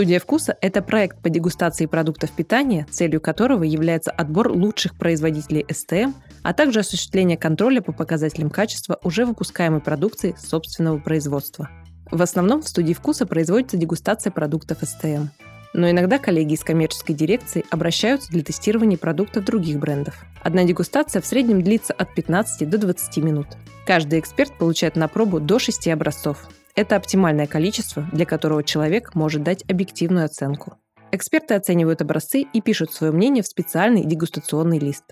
Студия вкуса – это проект по дегустации продуктов питания, целью которого является отбор лучших производителей СТМ, а также осуществление контроля по показателям качества уже выпускаемой продукции собственного производства. В основном в студии вкуса производится дегустация продуктов СТМ. Но иногда коллеги из коммерческой дирекции обращаются для тестирования продуктов других брендов. Одна дегустация в среднем длится от 15 до 20 минут. Каждый эксперт получает на пробу до 6 образцов. Это оптимальное количество, для которого человек может дать объективную оценку. Эксперты оценивают образцы и пишут свое мнение в специальный дегустационный лист.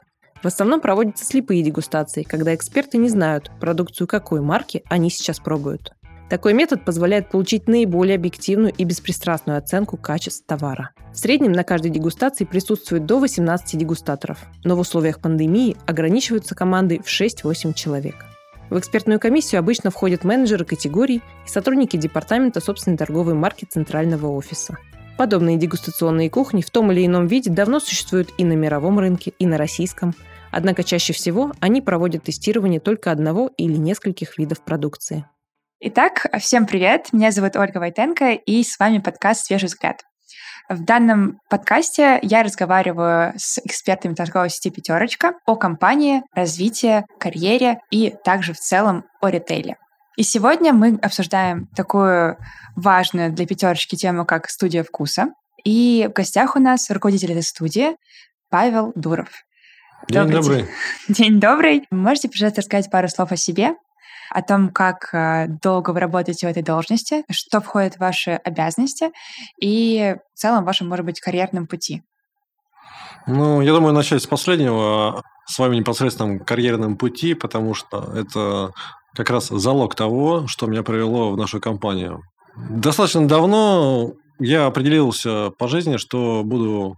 В основном проводятся слепые дегустации, когда эксперты не знают, продукцию какой марки они сейчас пробуют. Такой метод позволяет получить наиболее объективную и беспристрастную оценку качеств товара. В среднем на каждой дегустации присутствует до 18 дегустаторов, но в условиях пандемии ограничиваются команды в 6-8 человек. В экспертную комиссию обычно входят менеджеры категорий и сотрудники департамента собственной торговой марки центрального офиса. Подобные дегустационные кухни в том или ином виде давно существуют и на мировом рынке, и на российском. Однако чаще всего они проводят тестирование только одного или нескольких видов продукции. Итак, всем привет! Меня зовут Ольга Войтенко, и с вами подкаст «Свежий взгляд». В данном подкасте я разговариваю с экспертами торговой сети «Пятерочка» о компании, развитии, карьере и также в целом о ритейле. И сегодня мы обсуждаем такую важную для «Пятерочки» тему, как студия вкуса. И в гостях у нас руководитель этой студии Павел Дуров. День добрый. добрый. День добрый. Можете, пожалуйста, рассказать пару слов о себе, о том, как э, долго вы работаете в этой должности, что входит в ваши обязанности и в целом вашем, может быть, карьерном пути. Ну, я думаю, начать с последнего, с вами непосредственном карьерном пути, потому что это как раз залог того, что меня привело в нашу компанию. Достаточно давно я определился по жизни, что буду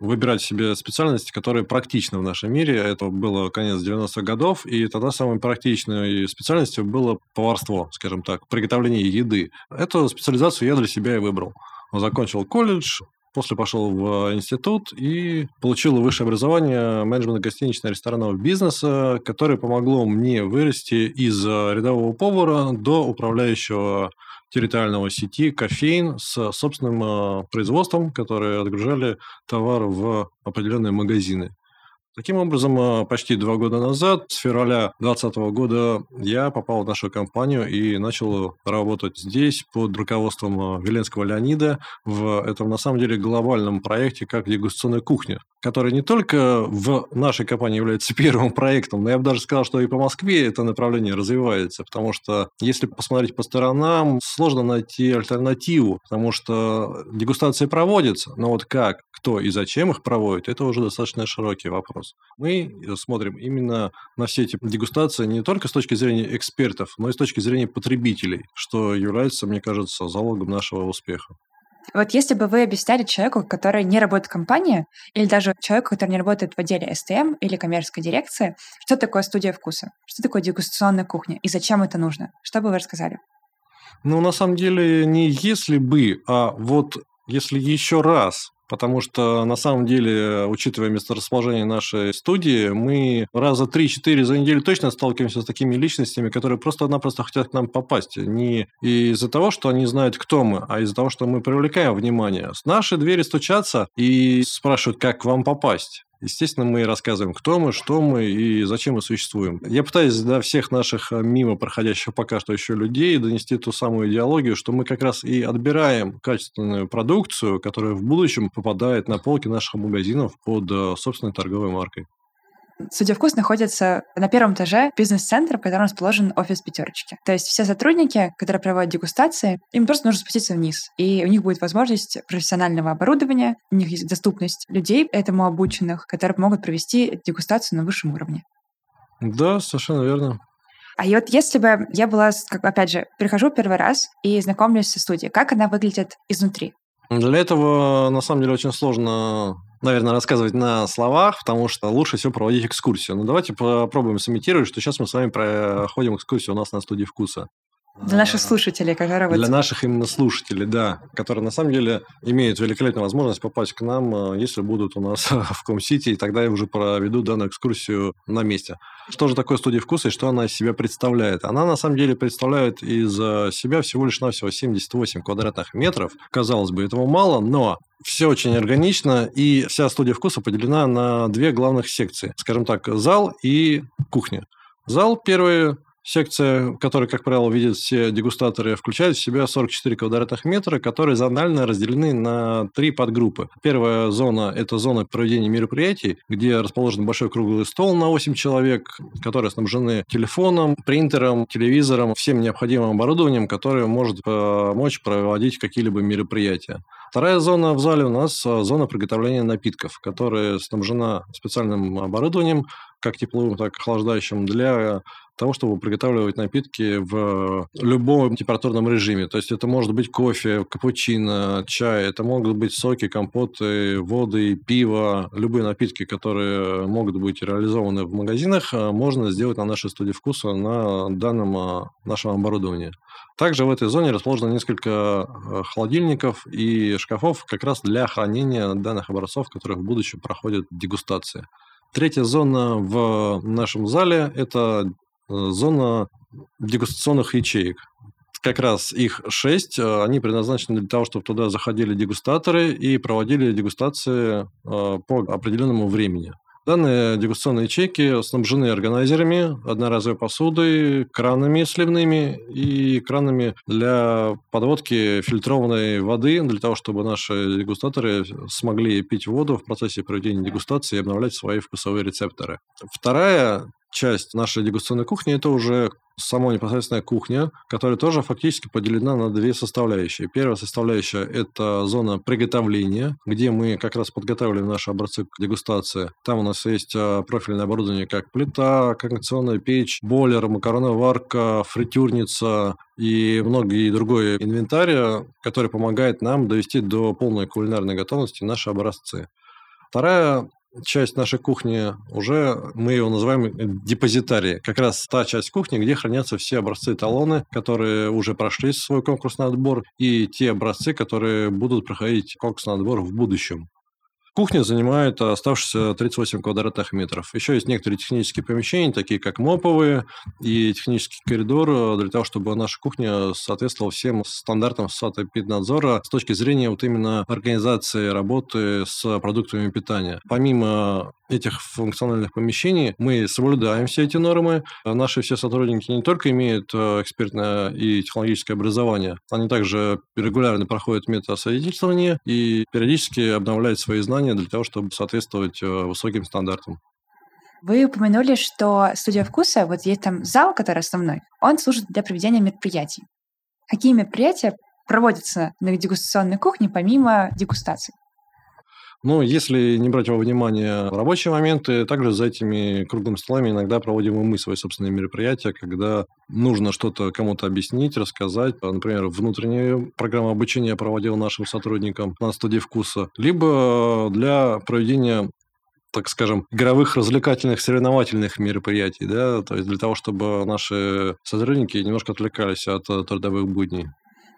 выбирать себе специальности, которые практичны в нашем мире. Это было конец 90-х годов, и тогда самой практичной специальностью было поварство, скажем так, приготовление еды. Эту специализацию я для себя и выбрал. Закончил колледж, После пошел в институт и получил высшее образование менеджмента гостинично-ресторанного бизнеса, которое помогло мне вырасти из рядового повара до управляющего территориального сети кофеин с собственным э, производством, которые отгружали товар в определенные магазины. Таким образом, э, почти два года назад, с февраля 2020 года, я попал в нашу компанию и начал работать здесь под руководством э, Веленского Леонида в этом, на самом деле, глобальном проекте как дегустационная кухня, который не только в нашей компании является первым проектом, но я бы даже сказал, что и по Москве это направление развивается, потому что если посмотреть по сторонам, сложно найти альтернативу, потому что дегустации проводятся, но вот как, кто и зачем их проводит, это уже достаточно широкий вопрос. Мы смотрим именно на все эти дегустации не только с точки зрения экспертов, но и с точки зрения потребителей, что является, мне кажется, залогом нашего успеха. Вот если бы вы объясняли человеку, который не работает в компании, или даже человеку, который не работает в отделе СТМ или коммерческой дирекции, что такое студия вкуса, что такое дегустационная кухня? И зачем это нужно, что бы вы рассказали? Ну, на самом деле, не если бы, а вот если еще раз Потому что, на самом деле, учитывая месторасположение нашей студии, мы раза 3-4 за неделю точно сталкиваемся с такими личностями, которые просто-напросто хотят к нам попасть. Не из-за того, что они знают, кто мы, а из-за того, что мы привлекаем внимание. С нашей двери стучатся и спрашивают, как к вам попасть. Естественно, мы рассказываем, кто мы, что мы и зачем мы существуем. Я пытаюсь до всех наших э, мимо проходящих пока что еще людей донести ту самую идеологию, что мы как раз и отбираем качественную продукцию, которая в будущем попадает на полки наших магазинов под э, собственной торговой маркой. Судья вкус находится на первом этаже бизнес-центра, в котором расположен офис пятерочки. То есть все сотрудники, которые проводят дегустации, им просто нужно спуститься вниз. И у них будет возможность профессионального оборудования, у них есть доступность людей этому обученных, которые могут провести дегустацию на высшем уровне. Да, совершенно верно. А вот если бы я была, как, опять же, прихожу первый раз и знакомлюсь со студией, как она выглядит изнутри? Для этого, на самом деле, очень сложно наверное, рассказывать на словах, потому что лучше всего проводить экскурсию. Но ну, давайте попробуем сымитировать, что сейчас мы с вами проходим экскурсию у нас на студии вкуса. Для наших слушателей, которые... Для наших именно слушателей, да, которые на самом деле имеют великолепную возможность попасть к нам, э, если будут у нас в Ком-Сити, и тогда я уже проведу данную экскурсию на месте. Что же такое студия вкуса и что она из себя представляет? Она на самом деле представляет из себя всего лишь навсего 78 квадратных метров. Казалось бы, этого мало, но все очень органично, и вся студия вкуса поделена на две главных секции. Скажем так, зал и кухня. Зал первый Секция, которую, как правило, видят все дегустаторы, включает в себя 44 квадратных метра, которые зонально разделены на три подгруппы. Первая зона – это зона проведения мероприятий, где расположен большой круглый стол на 8 человек, которые снабжены телефоном, принтером, телевизором, всем необходимым оборудованием, которое может помочь проводить какие-либо мероприятия. Вторая зона в зале у нас зона приготовления напитков, которая снабжена специальным оборудованием, как тепловым, так и охлаждающим, для того, чтобы приготавливать напитки в любом температурном режиме. То есть это может быть кофе, капучино, чай, это могут быть соки, компоты, воды, пиво, любые напитки, которые могут быть реализованы в магазинах, а, можно сделать на нашей студии вкуса на данном а, нашем оборудовании. Также в этой зоне расположено несколько а, холодильников и шкафов как раз для хранения данных образцов, которые в будущем проходят дегустации. Третья зона в нашем зале – это Э, зона дегустационных ячеек. Как раз их шесть, э, они предназначены для того, чтобы туда заходили дегустаторы и проводили дегустации э, по определенному времени. Данные дегустационные ячейки снабжены органайзерами, одноразовой посудой, кранами сливными и кранами для подводки фильтрованной воды, для того, чтобы наши дегустаторы смогли пить воду в процессе проведения дегустации и обновлять свои вкусовые рецепторы. Вторая часть нашей дегустационной кухни – это уже сама непосредственная кухня, которая тоже фактически поделена на две составляющие. Первая составляющая – это зона приготовления, где мы как раз подготавливаем наши образцы к дегустации. Там у нас есть а, профильное оборудование, как плита, конвекционная печь, бойлер, макароноварка, фритюрница и многие другое инвентарь, который помогает нам довести до полной кулинарной готовности наши образцы. Вторая часть нашей кухни уже, мы ее называем депозитарий. Как раз та часть кухни, где хранятся все образцы талоны, которые уже прошли свой конкурсный отбор, и те образцы, которые будут проходить конкурсный отбор в будущем. Кухня занимает оставшиеся 38 квадратных метров. Еще есть некоторые технические помещения, такие как моповые и технический коридор, для того, чтобы наша кухня соответствовала всем стандартам САТ-Эпиднадзора с точки зрения вот именно организации работы с продуктами питания. Помимо этих функциональных помещений мы соблюдаем все эти нормы. Наши все сотрудники не только имеют э, экспертное и технологическое образование, они также регулярно проходят метасвидетельствование и периодически обновляют свои знания для того, чтобы соответствовать э, высоким стандартам. Вы упомянули, что студия вкуса, вот есть там зал, который основной, он служит для проведения мероприятий. Какие мероприятия проводятся на дегустационной кухне помимо дегустаций? Но если не брать во внимание рабочие моменты, также за этими круглыми столами иногда проводим и мы свои собственные мероприятия, когда нужно что-то кому-то объяснить, рассказать. Например, внутреннюю программу обучения я проводил нашим сотрудникам на студии вкуса, либо для проведения так скажем, игровых, развлекательных, соревновательных мероприятий, да, то есть для того, чтобы наши сотрудники немножко отвлекались от трудовых будней.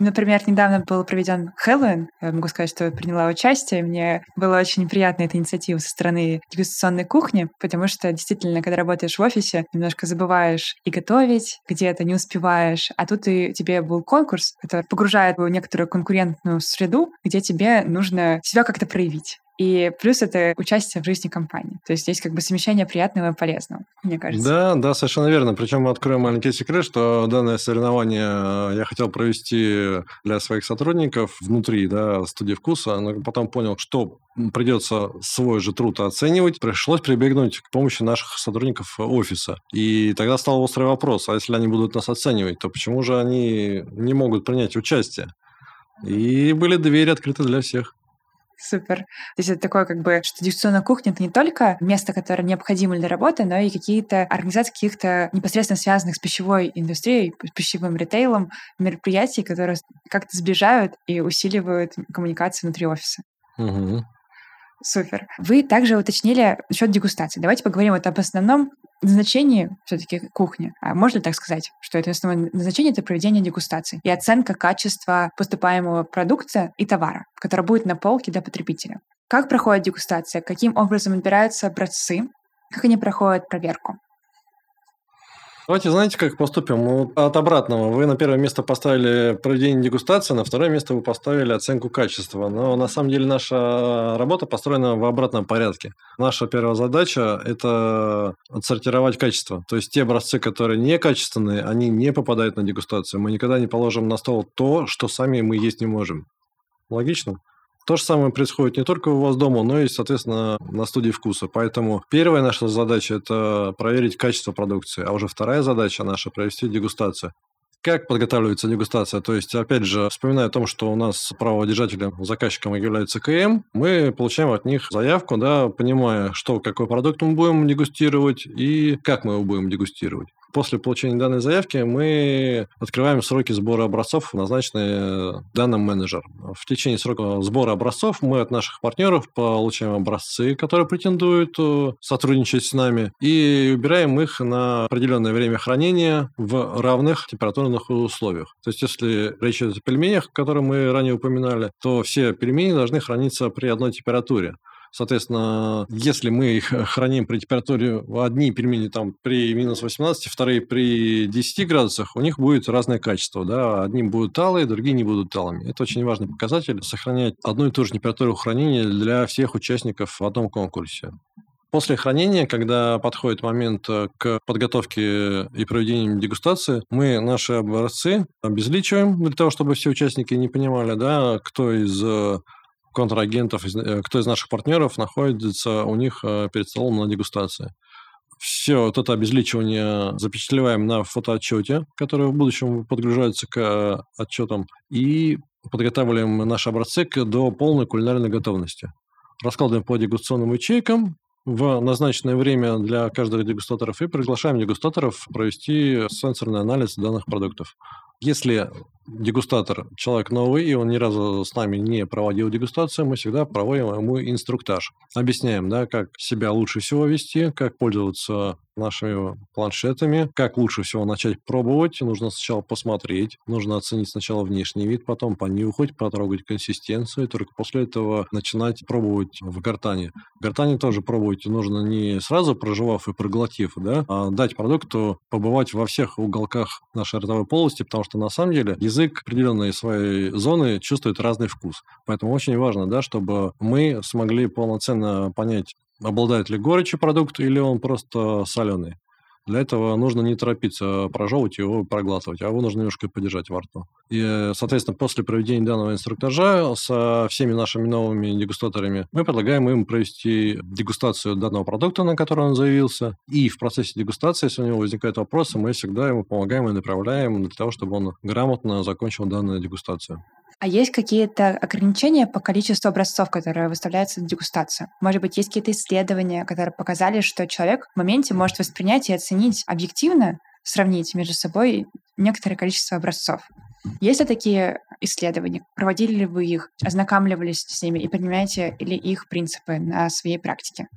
Например, недавно был проведен Хэллоуин. Я могу сказать, что приняла участие. Мне была очень приятна эта инициатива со стороны дегустационной кухни, потому что действительно, когда работаешь в офисе, немножко забываешь и готовить, где-то не успеваешь. А тут и тебе был конкурс, который погружает в некоторую конкурентную среду, где тебе нужно себя как-то проявить. И плюс это участие в жизни компании. То есть здесь как бы совмещение приятного и полезного, мне кажется. Да, да, совершенно верно. Причем открою маленький секрет, что данное соревнование я хотел провести для своих сотрудников внутри да, студии вкуса, но потом понял, что придется свой же труд оценивать, пришлось прибегнуть к помощи наших сотрудников офиса. И тогда стал острый вопрос, а если они будут нас оценивать, то почему же они не могут принять участие? И были двери открыты для всех. Супер. То есть это такое как бы, что дегустационная кухня — это не только место, которое необходимо для работы, но и какие-то организации каких-то непосредственно связанных с пищевой индустрией, с пищевым ритейлом, мероприятий, которые как-то сближают и усиливают коммуникацию внутри офиса. Угу. Супер. Вы также уточнили насчет дегустации. Давайте поговорим вот об основном назначении все-таки кухни. А можно так сказать, что это основное назначение — это проведение дегустации и оценка качества поступаемого продукта и товара, который будет на полке для потребителя. Как проходит дегустация? Каким образом отбираются образцы? Как они проходят проверку? Давайте, знаете, как поступим? От обратного. Вы на первое место поставили проведение дегустации, на второе место вы поставили оценку качества. Но на самом деле наша работа построена в обратном порядке. Наша первая задача – это отсортировать качество. То есть те образцы, которые некачественные, они не попадают на дегустацию. Мы никогда не положим на стол то, что сами мы есть не можем. Логично? То же самое происходит не только у вас дома, но и, соответственно, на студии вкуса. Поэтому первая наша задача – это проверить качество продукции, а уже вторая задача наша – провести дегустацию. Как подготавливается дегустация? То есть, опять же, вспоминая о том, что у нас праводержателем, заказчиком является КМ, мы получаем от них заявку, да, понимая, что, какой продукт мы будем дегустировать и как мы его будем дегустировать. После получения данной заявки мы открываем сроки сбора образцов, назначенные данным менеджером. В течение срока сбора образцов мы от наших партнеров получаем образцы, которые претендуют э, сотрудничать с нами, и убираем их на определенное время хранения в равных температурных условиях. То есть, если речь идет о пельменях, которые мы ранее упоминали, то все пельмени должны храниться при одной температуре. Соответственно, если мы их храним при температуре, одни пельмени там при минус 18, вторые при 10 градусах, у них будет разное качество. Да? Одни будут талые, другие не будут талыми. Это очень важный показатель, сохранять одну и ту же температуру хранения для всех участников в одном конкурсе. После хранения, когда подходит момент э, к подготовке и проведению дегустации, мы наши образцы обезличиваем для того, чтобы все участники не понимали, да, кто из э, контрагентов, э, кто из наших партнеров находится у них э, перед столом на дегустации. Все вот это обезличивание запечатлеваем на фотоотчете, который в будущем подгружается к э, отчетам, и подготавливаем наши образцы до полной кулинарной готовности. Раскладываем по дегустационным ячейкам в назначенное время для каждого дегустаторов и приглашаем дегустаторов провести сенсорный анализ данных продуктов. Если дегустатор человек новый, и он ни разу с нами не проводил дегустацию, мы всегда проводим ему инструктаж. Объясняем, да, как себя лучше всего вести, как пользоваться нашими планшетами, как лучше всего начать пробовать. Нужно сначала посмотреть, нужно оценить сначала внешний вид, потом понюхать, потрогать консистенцию, и только после этого начинать пробовать в гортане. В гортане тоже пробовать нужно не сразу проживав и проглотив, да, а дать продукту побывать во всех уголках нашей ротовой полости, потому что на самом деле язык определенной своей зоны чувствует разный вкус. Поэтому очень важно, да, чтобы мы смогли полноценно понять, обладает ли горечью продукт или он просто соленый. Для этого нужно не торопиться прожевывать его, проглатывать, а его нужно немножко подержать во рту. И, соответственно, после проведения данного инструктажа со всеми нашими новыми дегустаторами мы предлагаем им провести дегустацию данного продукта, на который он заявился. И в процессе дегустации, если у него возникают вопросы, мы всегда ему помогаем и направляем для того, чтобы он грамотно закончил данную дегустацию. А есть какие-то ограничения по количеству образцов, которые выставляются на дегустацию? Может быть, есть какие-то исследования, которые показали, что человек в моменте может воспринять и оценить объективно, сравнить между собой некоторое количество образцов. Есть ли такие исследования? Проводили ли вы их? Ознакомливались с ними и применяете ли их принципы на своей практике?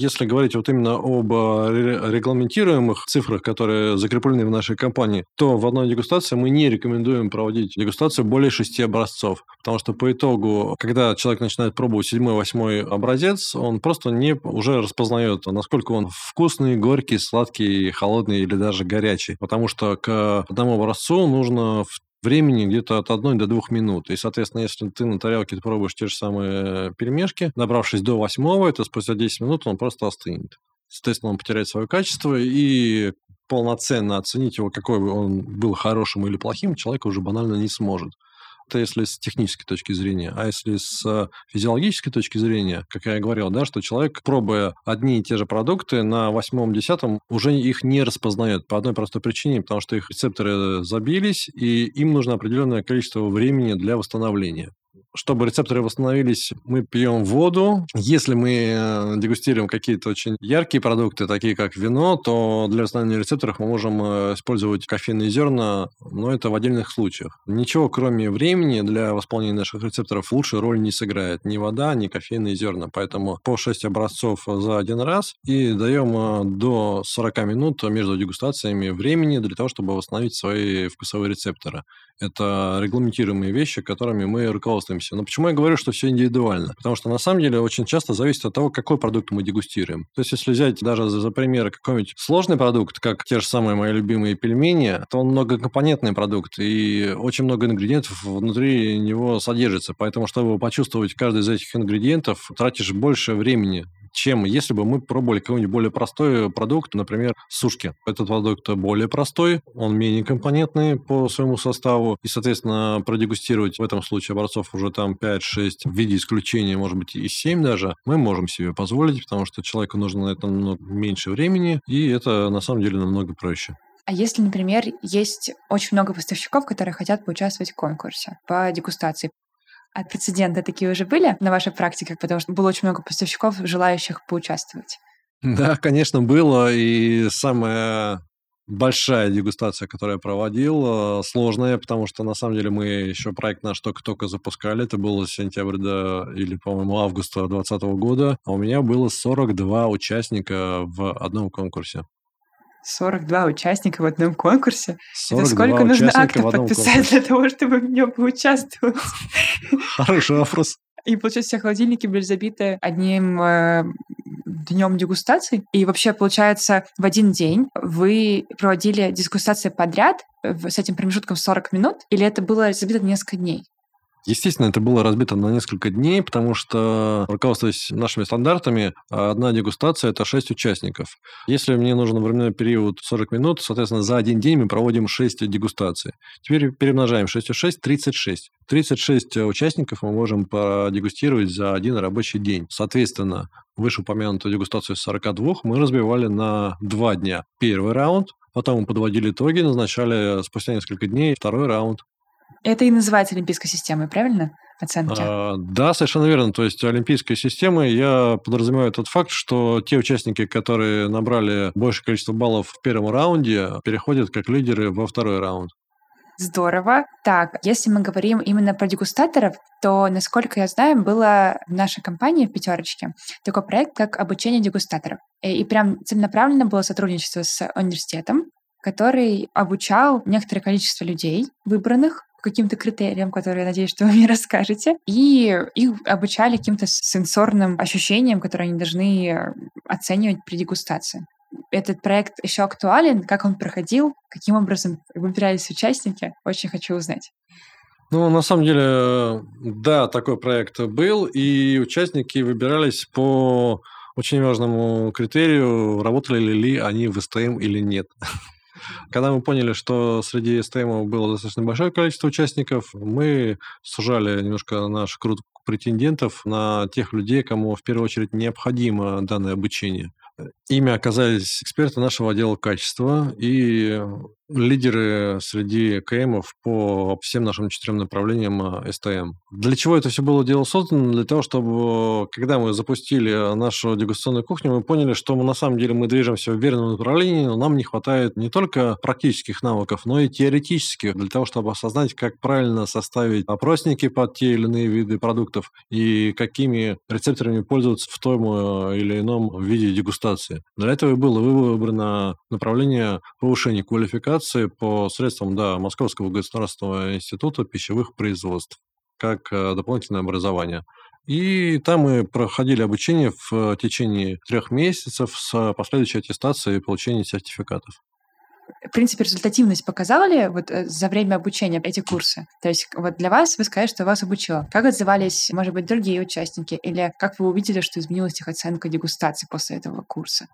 Если говорить вот именно об э, регламентируемых цифрах, которые закреплены в нашей компании, то в одной дегустации мы не рекомендуем проводить дегустацию более шести образцов. Потому что по итогу, когда человек начинает пробовать седьмой, восьмой образец, он просто не уже распознает, насколько он вкусный, горький, сладкий, холодный или даже горячий. Потому что к одному образцу нужно в времени где-то от 1 до 2 минут. И, соответственно, если ты на тарелке пробуешь те же самые пельмешки, добравшись до восьмого, это спустя 10 минут он просто остынет. Соответственно, он потеряет свое качество, и полноценно оценить его, какой он был хорошим или плохим, человек уже банально не сможет. Это если с технической точки зрения. А если с физиологической точки зрения, как я говорил, да, что человек, пробуя одни и те же продукты, на восьмом-десятом уже их не распознает по одной простой причине, потому что их рецепторы забились, и им нужно определенное количество времени для восстановления. Чтобы рецепторы восстановились, мы пьем воду. Если мы э, дегустируем какие-то очень яркие продукты, такие как вино, то для восстановления рецепторов мы можем э, использовать кофейные зерна, но это в отдельных случаях. Ничего, кроме времени, для восполнения наших рецепторов лучше роль не сыграет ни вода, ни кофейные зерна. Поэтому по 6 образцов за один раз и даем э, до 40 минут между дегустациями времени для того, чтобы восстановить свои вкусовые рецепторы. Это регламентируемые вещи, которыми мы руководствуемся. Но почему я говорю, что все индивидуально? Потому что на самом деле очень часто зависит от того, какой продукт мы дегустируем. То есть, если взять даже за, за пример какой-нибудь сложный продукт, как те же самые мои любимые пельмени, то он многокомпонентный продукт, и очень много ингредиентов внутри него содержится. Поэтому, чтобы почувствовать каждый из этих ингредиентов, тратишь больше времени чем если бы мы пробовали какой-нибудь более простой продукт, например, сушки. Этот продукт более простой, он менее компонентный по своему составу, и, соответственно, продегустировать в этом случае образцов уже там 5-6 в виде исключения, может быть, и 7 даже, мы можем себе позволить, потому что человеку нужно на это намного меньше времени, и это на самом деле намного проще. А если, например, есть очень много поставщиков, которые хотят поучаствовать в конкурсе по дегустации, а прецеденты такие уже были на вашей практике, потому что было очень много поставщиков, желающих поучаствовать? Да, конечно, было. И самая большая дегустация, которую я проводил, сложная, потому что на самом деле мы еще проект наш только-только запускали. Это было сентябрь до, или, по-моему, августа 2020 года. А у меня было 42 участника в одном конкурсе. 42 участника в одном конкурсе. Это сколько нужно актов подписать конкурсе. для того, чтобы в нем поучаствовать? Хороший вопрос. И получается, все холодильники были забиты одним э, днем дегустации. И вообще, получается, в один день вы проводили дегустации подряд с этим промежутком 40 минут, или это было забито несколько дней? Естественно, это было разбито на несколько дней, потому что, руководствуясь нашими стандартами, одна дегустация – это 6 участников. Если мне нужен временной период 40 минут, соответственно, за один день мы проводим 6 дегустаций. Теперь перемножаем 6 и 6 – 36. 36 участников мы можем продегустировать за один рабочий день. Соответственно, вышеупомянутую дегустацию из 42 мы разбивали на два дня. Первый раунд, потом мы подводили итоги, назначали спустя несколько дней второй раунд. Это и называется олимпийской системой, правильно? Оценки. А, да, совершенно верно. То есть олимпийской системы я подразумеваю тот факт, что те участники, которые набрали большее количество баллов в первом раунде, переходят как лидеры во второй раунд. Здорово. Так, если мы говорим именно про дегустаторов, то, насколько я знаю, было в нашей компании в пятерочке такой проект, как обучение дегустаторов. И, и прям целенаправленно было сотрудничество с университетом, который обучал некоторое количество людей, выбранных, каким-то критериям, которые, я надеюсь, что вы мне расскажете, и их обучали каким-то сенсорным ощущениям, которые они должны э, оценивать при дегустации. Этот проект еще актуален? Как он проходил? Каким образом выбирались участники? Очень хочу узнать. Ну, на самом деле, да, такой проект был, и участники выбирались по очень важному критерию, работали ли они в СТМ или нет. Когда мы поняли, что среди СТМ было достаточно большое количество участников, мы сужали немножко наш круг претендентов на тех людей, кому в первую очередь необходимо данное обучение. Ими оказались эксперты нашего отдела качества и лидеры среди КМов по всем нашим четырем направлениям а, СТМ. Для чего это все было дело создано? Для того, чтобы, когда мы запустили нашу дегустационную кухню, мы поняли, что мы на самом деле мы движемся в верном направлении, но нам не хватает не только практических навыков, но и теоретических, для того, чтобы осознать, как правильно составить опросники под те или иные виды продуктов и какими рецепторами пользоваться в том э, или ином виде дегустации. Для этого и было выбрано направление повышения квалификации квалификации по средствам да, Московского государственного института пищевых производств как э, дополнительное образование. И там мы проходили обучение в течение трех месяцев с последующей аттестацией и получением сертификатов. В принципе, результативность показала ли вот э, за время обучения эти курсы? То есть вот для вас вы сказали, что вас обучило. Как отзывались, может быть, другие участники? Или как вы увидели, что изменилась их оценка дегустации после этого курса?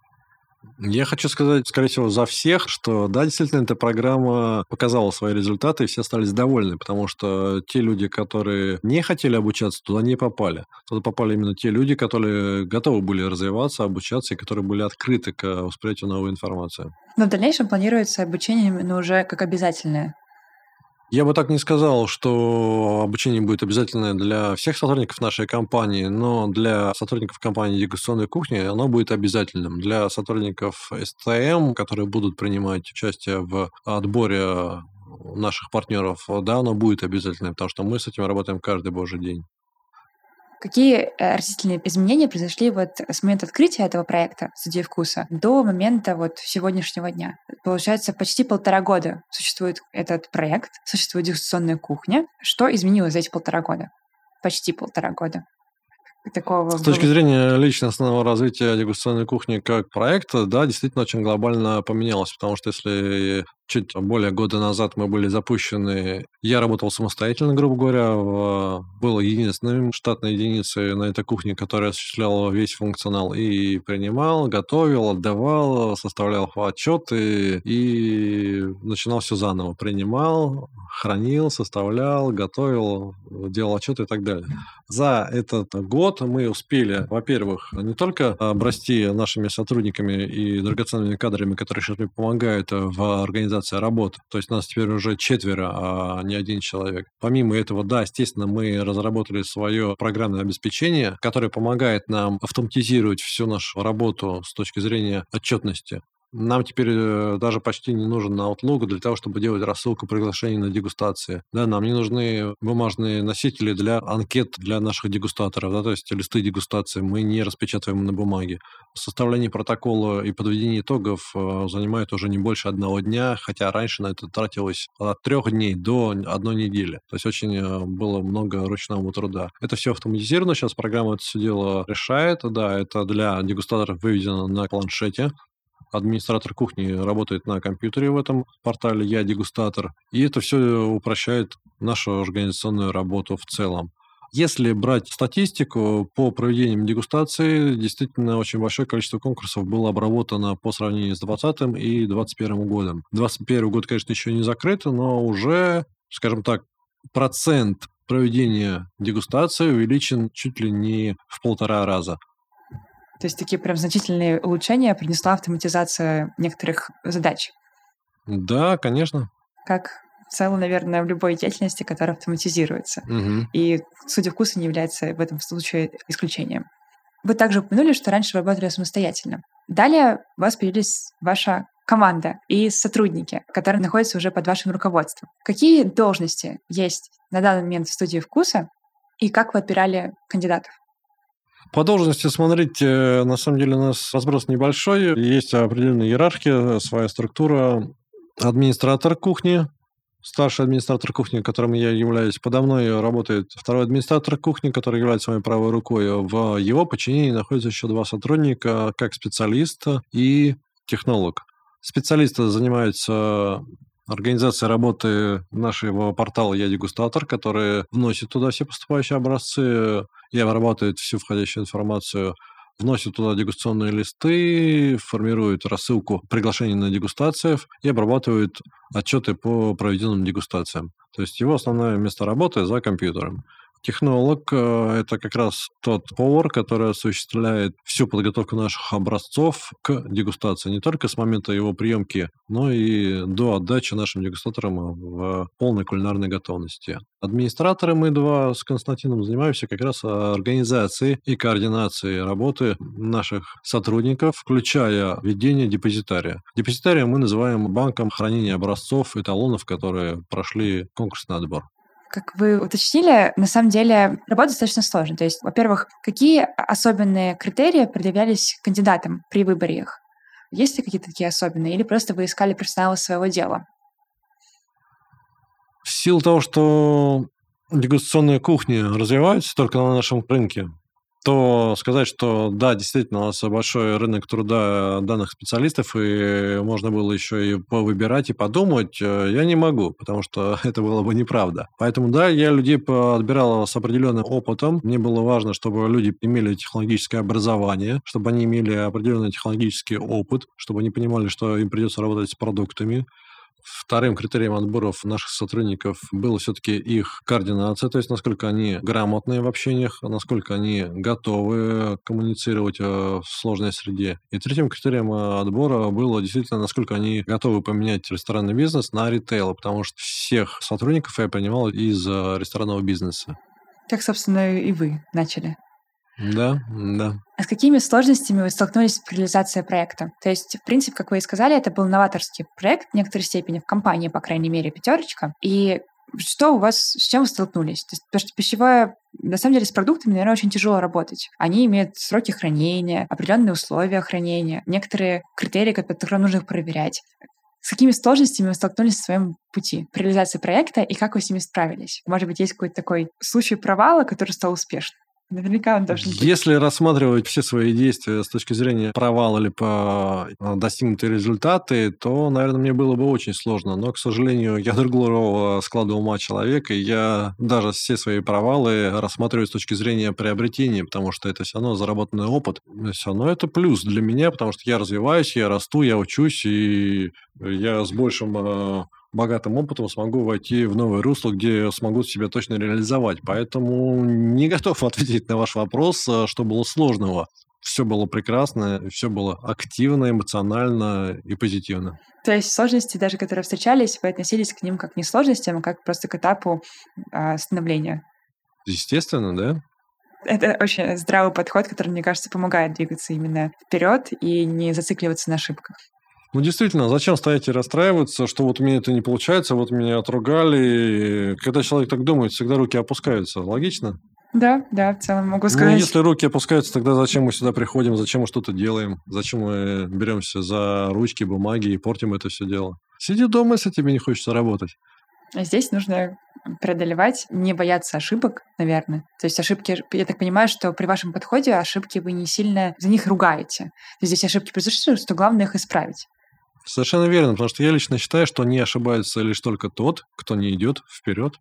Я хочу сказать, скорее всего, за всех, что да, действительно, эта программа показала свои результаты, и все остались довольны, потому что те люди, которые не хотели обучаться, туда не попали. Туда попали именно те люди, которые готовы были развиваться, обучаться, и которые были открыты к восприятию новой информации. Но в дальнейшем планируется обучение именно уже как обязательное Я бы так не сказал, что обучение будет обязательное для всех сотрудников нашей компании, но для сотрудников компании дегустационной кухни оно будет обязательным. Для сотрудников СТМ, которые будут принимать участие в отборе наших партнеров, да, оно будет обязательным, потому что мы с этим работаем каждый божий день. Какие э, растительные изменения произошли вот с момента открытия этого проекта «Студия вкуса» до момента вот сегодняшнего дня? Получается, почти полтора года существует этот проект, существует дегустационная кухня. Что изменилось за эти полтора года? Почти полтора года такого... С точки зрения личностного развития дегустационной кухни как проекта, да, действительно очень глобально поменялось, потому что если чуть более года назад мы были запущены. Я работал самостоятельно, грубо говоря, в, был единственным штатной единицей на этой кухне, которая осуществляла весь функционал и принимал, готовил, отдавал, составлял отчеты и начинал все заново. Принимал, хранил, составлял, готовил, делал отчеты и так далее. За этот год мы успели, во-первых, не только обрасти нашими сотрудниками и драгоценными кадрами, которые сейчас мне помогают в организации работы. То есть нас теперь уже четверо, а не один человек. Помимо этого, да, естественно, мы разработали свое программное обеспечение, которое помогает нам автоматизировать всю нашу работу с точки зрения отчетности. Нам теперь э, даже почти не нужен Outlook для того, чтобы делать рассылку приглашений на дегустации. Да, нам не нужны бумажные носители для анкет для наших дегустаторов, да, то есть листы дегустации мы не распечатываем на бумаге. Составление протокола и подведение итогов э, занимает уже не больше одного дня, хотя раньше на это тратилось от трех дней до одной недели. То есть очень э, было много ручного труда. Это все автоматизировано, сейчас программа это все дело решает. Да, это для дегустаторов выведено на планшете администратор кухни работает на компьютере в этом портале «Я дегустатор», и это все упрощает нашу организационную работу в целом. Если брать статистику по проведениям дегустации, действительно очень большое количество конкурсов было обработано по сравнению с 2020 и 2021 годом. 2021 год, конечно, еще не закрыт, но уже, скажем так, процент проведения дегустации увеличен чуть ли не в полтора раза. То есть такие прям значительные улучшения принесла автоматизация некоторых задач. Да, конечно. Как в целом, наверное, в любой деятельности, которая автоматизируется. Угу. И судя вкуса не является в этом случае исключением. Вы также упомянули, что раньше вы работали самостоятельно. Далее у вас появились ваша команда и сотрудники, которые находятся уже под вашим руководством. Какие должности есть на данный момент в студии вкуса и как вы отбирали кандидатов? По должности смотрите, на самом деле у нас разброс небольшой. Есть определенная иерархия, своя структура. Администратор кухни, старший администратор кухни, которым я являюсь. Подо мной работает второй администратор кухни, который является моей правой рукой. В его подчинении находятся еще два сотрудника, как специалист и технолог. Специалисты занимаются организацией работы нашего портала «Я дегустатор», который вносит туда все поступающие образцы и обрабатывает всю входящую информацию, вносит туда дегустационные листы, формирует рассылку приглашений на дегустациях и обрабатывает отчеты по проведенным дегустациям. То есть его основное место работы за компьютером. Технолог э, – это как раз тот повар, который осуществляет всю подготовку наших образцов к дегустации, не только с момента его приемки, но и до отдачи нашим дегустаторам в полной кулинарной готовности. Администраторы мы два с Константином занимаемся как раз организацией и координацией работы наших сотрудников, включая ведение депозитария. Депозитария мы называем банком хранения образцов эталонов, которые прошли конкурсный отбор как вы уточнили, на самом деле работа достаточно сложная. То есть, во-первых, какие особенные критерии предъявлялись кандидатам при выборе их? Есть ли какие-то такие особенные? Или просто вы искали персонала своего дела? В силу того, что дегустационные кухни развиваются только на нашем рынке, то сказать, что да, действительно, у нас большой рынок труда данных специалистов, и можно было еще и повыбирать и подумать, э, я не могу, потому что это было бы неправда. Поэтому да, я людей отбирал с определенным опытом. Мне было важно, чтобы люди имели технологическое образование, чтобы они имели определенный технологический опыт, чтобы они понимали, что им придется работать с продуктами, Вторым критерием отборов наших сотрудников было все-таки их координация, то есть насколько они грамотные в общениях, насколько они готовы коммуницировать э, в сложной среде. И третьим критерием э, отбора было действительно, насколько они готовы поменять ресторанный бизнес на ритейл, потому что всех сотрудников я принимал из э, ресторанного бизнеса. Как, собственно, и вы начали. Да, да. А с какими сложностями вы столкнулись в реализации проекта? То есть, в принципе, как вы и сказали, это был новаторский проект в некоторой степени, в компании, по крайней мере, «Пятерочка». И что у вас, с чем вы столкнулись? То есть, потому что пищевая, на самом деле, с продуктами, наверное, очень тяжело работать. Они имеют сроки хранения, определенные условия хранения, некоторые критерии, которые нужно их проверять. С какими сложностями вы столкнулись в своем пути при реализации проекта и как вы с ними справились? Может быть, есть какой-то такой случай провала, который стал успешным? Наверняка он должен быть. Если рассматривать все свои действия с точки зрения провала или по а, достигнутые результаты, то, наверное, мне было бы очень сложно. Но, к сожалению, я другого склада ума человека, и я даже все свои провалы рассматриваю с точки зрения приобретения, потому что это все равно заработанный опыт. Все равно это плюс для меня, потому что я развиваюсь, я расту, я учусь, и я с большим а, богатым опытом смогу войти в новое русло, где смогу себя точно реализовать. Поэтому не готов ответить на ваш вопрос, а, что было сложного. Все было прекрасно, все было активно, эмоционально и позитивно. То есть сложности, даже которые встречались, вы относились к ним как не сложностям, а как просто к этапу а, становления? Естественно, да. Это очень здравый подход, который, мне кажется, помогает двигаться именно вперед и не зацикливаться на ошибках. Ну, действительно, зачем стоять и расстраиваться, что вот у меня это не получается, вот меня отругали. Когда человек так думает, всегда руки опускаются. Логично? Да, да, в целом могу ну, сказать. Ну, если руки опускаются, тогда зачем мы сюда приходим, зачем мы что-то делаем, зачем мы беремся за ручки, бумаги и портим это все дело? Сиди дома, если тебе не хочется работать. А здесь нужно преодолевать, не бояться ошибок, наверное. То есть ошибки, я так понимаю, что при вашем подходе ошибки вы не сильно за них ругаете. То есть здесь ошибки произошли, что главное их исправить. Совершенно верно, потому что я лично считаю, что не ошибается лишь только тот, кто не идет вперед.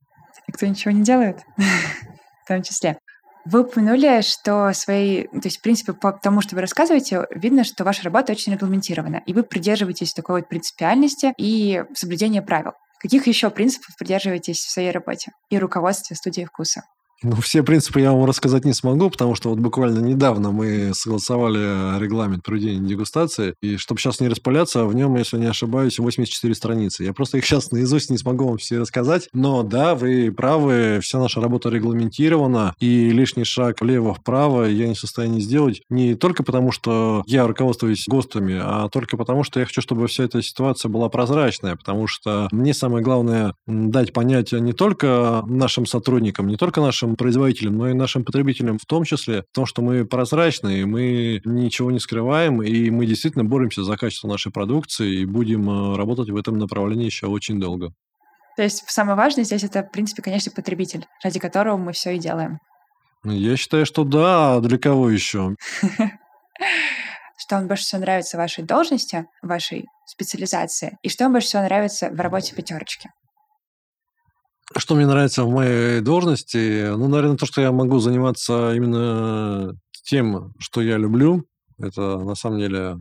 И кто ничего не делает, в том числе. Вы упомянули, что свои, то есть, в принципе, по тому, что вы рассказываете, видно, что ваша работа очень регламентирована, и вы придерживаетесь такой вот принципиальности и соблюдения правил. Каких еще принципов придерживаетесь в своей работе и руководстве студии вкуса? Ну, все принципы я вам рассказать не смогу, потому что вот буквально недавно мы согласовали регламент проведения дегустации, и чтобы сейчас не распыляться, в нем, если не ошибаюсь, 84 страницы. Я просто их сейчас наизусть не смогу вам все рассказать, но да, вы правы, вся наша работа регламентирована, и лишний шаг влево-вправо я не в состоянии сделать не только потому, что я руководствуюсь ГОСТами, а только потому, что я хочу, чтобы вся эта ситуация была прозрачная, потому что мне самое главное дать понять не только нашим сотрудникам, не только нашим производителям, но и нашим потребителям в том числе, в том, что мы прозрачные, мы ничего не скрываем, и мы действительно боремся за качество нашей продукции и будем э, работать в этом направлении еще очень долго. То есть самое важное здесь это, в принципе, конечно, потребитель, ради которого мы все и делаем. Я считаю, что да, а для кого еще? Что вам больше всего нравится в вашей должности, в вашей специализации, и что вам больше всего нравится в работе пятерочки? Что мне нравится в моей должности? Ну, наверное, то, что я могу заниматься именно тем, что я люблю. Это, на самом деле,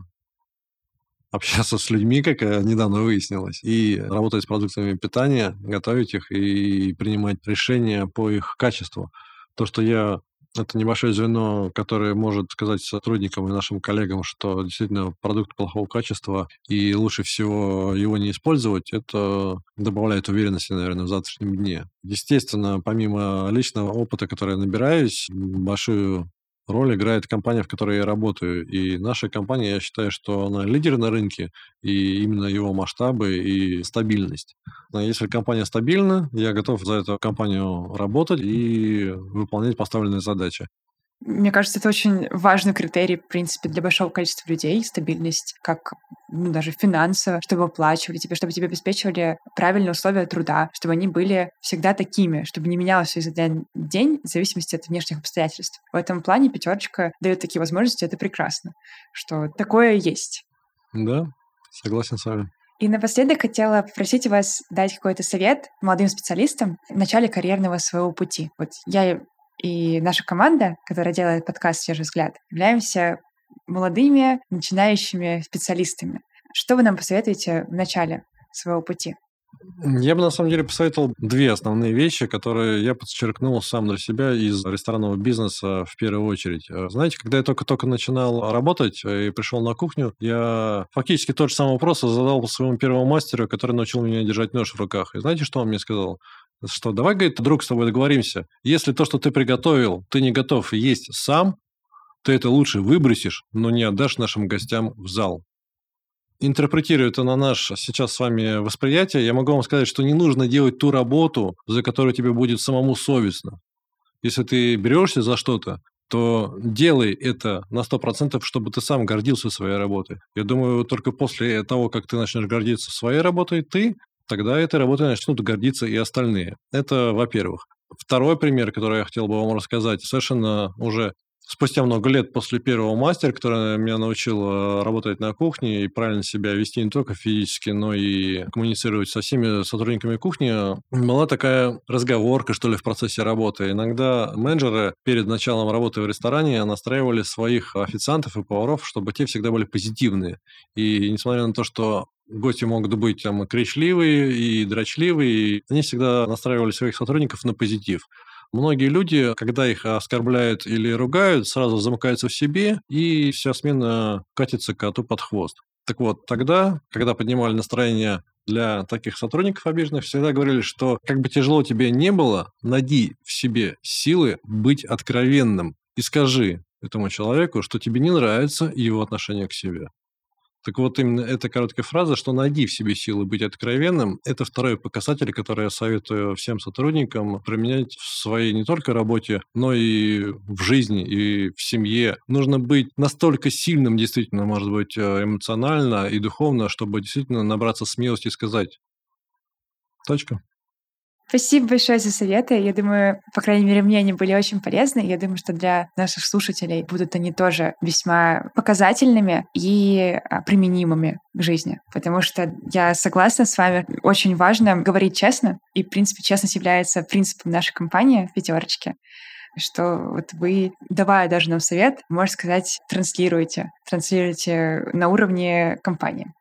общаться с людьми, как недавно выяснилось, и работать с продуктами питания, готовить их и принимать решения по их качеству. То, что я это небольшое звено, которое может сказать сотрудникам и нашим коллегам, что действительно продукт плохого качества и лучше всего его не использовать, это добавляет уверенности, наверное, в завтрашнем дне. Естественно, помимо личного опыта, который я набираюсь, большую роль играет компания, в которой я работаю. И наша компания, я считаю, что она лидер на рынке, и именно его масштабы и стабильность. Но если компания стабильна, я готов за эту компанию работать и выполнять поставленные задачи. Мне кажется, это очень важный критерий, в принципе, для большого количества людей, стабильность, как ну, даже финансово, чтобы оплачивали тебе, чтобы тебе обеспечивали правильные условия труда, чтобы они были всегда такими, чтобы не менялось все изо дня в день в зависимости от внешних обстоятельств. В этом плане пятерочка дает такие возможности, это прекрасно, что такое есть. Да, согласен с вами. И напоследок хотела попросить вас дать какой-то совет молодым специалистам в начале карьерного своего пути. Вот я и наша команда, которая делает подкаст «Свежий взгляд», являемся молодыми, начинающими специалистами. Что вы нам посоветуете в начале своего пути? Я бы на самом деле посоветовал две основные вещи, которые я подчеркнул сам для себя из ресторанного бизнеса в первую очередь. Э, знаете, когда я только-только начинал работать э, и пришел на кухню, я фактически тот же самый вопрос задал своему первому мастеру, который научил меня держать нож в руках. И знаете, что он мне сказал? Что давай, говорит, друг, с тобой договоримся. Если то, что ты приготовил, ты не готов есть сам, ты это лучше выбросишь, но не отдашь нашим гостям в зал интерпретирую это на наше сейчас с вами восприятие, я могу вам сказать, что не нужно делать ту работу, за которую тебе будет самому совестно. Если ты берешься за что-то, то делай это на 100%, чтобы ты сам гордился своей работой. Я думаю, только после того, как ты начнешь гордиться своей работой, ты, тогда этой работой начнут гордиться и остальные. Это во-первых. Второй пример, который я хотел бы вам рассказать, совершенно уже спустя много лет после первого мастера, который меня научил работать на кухне и правильно себя вести не только физически, но и коммуницировать со всеми сотрудниками кухни, была такая разговорка, что ли, в процессе работы. Иногда менеджеры перед началом работы в ресторане настраивали своих официантов и поваров, чтобы те всегда были позитивные. И несмотря на то, что гости могут быть там кричливые и дрочливые, они всегда настраивали своих сотрудников на позитив. Многие люди, когда их оскорбляют или ругают, сразу замыкаются в себе, и вся смена катится коту под хвост. Так вот, тогда, когда поднимали настроение для таких сотрудников обиженных, всегда говорили, что как бы тяжело тебе не было, найди в себе силы быть откровенным и скажи этому человеку, что тебе не нравится его отношение к себе. Так вот, именно эта короткая фраза, что найди в себе силы быть откровенным, это второй показатель, который я советую всем сотрудникам применять в своей не только работе, но и в жизни, и в семье. Нужно быть настолько сильным, действительно, может быть, э, эмоционально и духовно, чтобы действительно набраться смелости и сказать «Точка». Спасибо большое за советы. Я думаю, по крайней мере, мне они были очень полезны. Я думаю, что для наших слушателей будут они тоже весьма показательными и а, применимыми к жизни. Потому что я согласна с вами, очень важно говорить честно. И, в принципе, честность является принципом нашей компании в «Пятерочке» что вот вы, давая даже нам совет, можно сказать, транслируете, транслируете на уровне компании.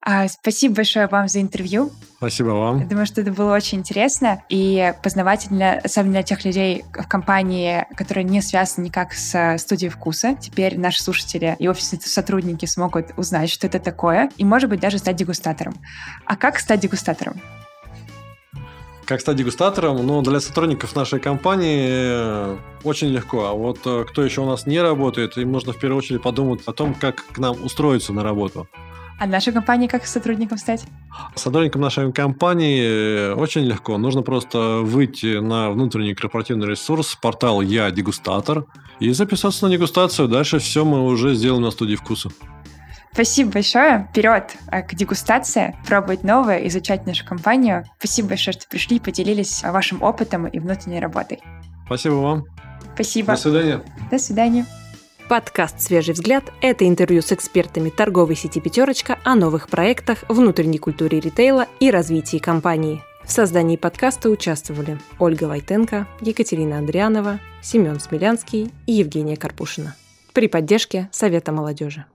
А, спасибо большое вам за интервью. Спасибо вам. Я думаю, что это было очень интересно и познавательно, особенно для тех людей в компании, которые не связаны никак с студией вкуса. Теперь наши слушатели и офисные сотрудники смогут узнать, что это такое, и, может быть, даже стать дегустатором. А как стать дегустатором? Как стать дегустатором? Ну, для сотрудников нашей компании э, очень легко. А вот э, кто еще у нас не работает, им нужно в первую очередь подумать о том, как к нам устроиться на работу. А нашей компании как сотрудником стать? Сотрудником нашей компании э, очень легко. Нужно просто выйти на внутренний корпоративный ресурс, портал «Я дегустатор» и записаться на дегустацию. Дальше все мы уже сделаем на студии вкуса. Спасибо большое. Вперед э, к дегустации, пробовать новое, изучать нашу компанию. Спасибо большое, что пришли, поделились вашим опытом и внутренней работой. Спасибо вам. Спасибо. До свидания. До свидания. Подкаст «Свежий взгляд» — это интервью с экспертами торговой сети «Пятерочка» о новых проектах, внутренней культуре ритейла и развитии компании. В создании подкаста участвовали Ольга Войтенко, Екатерина Андрианова, Семен Смелянский и Евгения Карпушина. При поддержке Совета молодежи.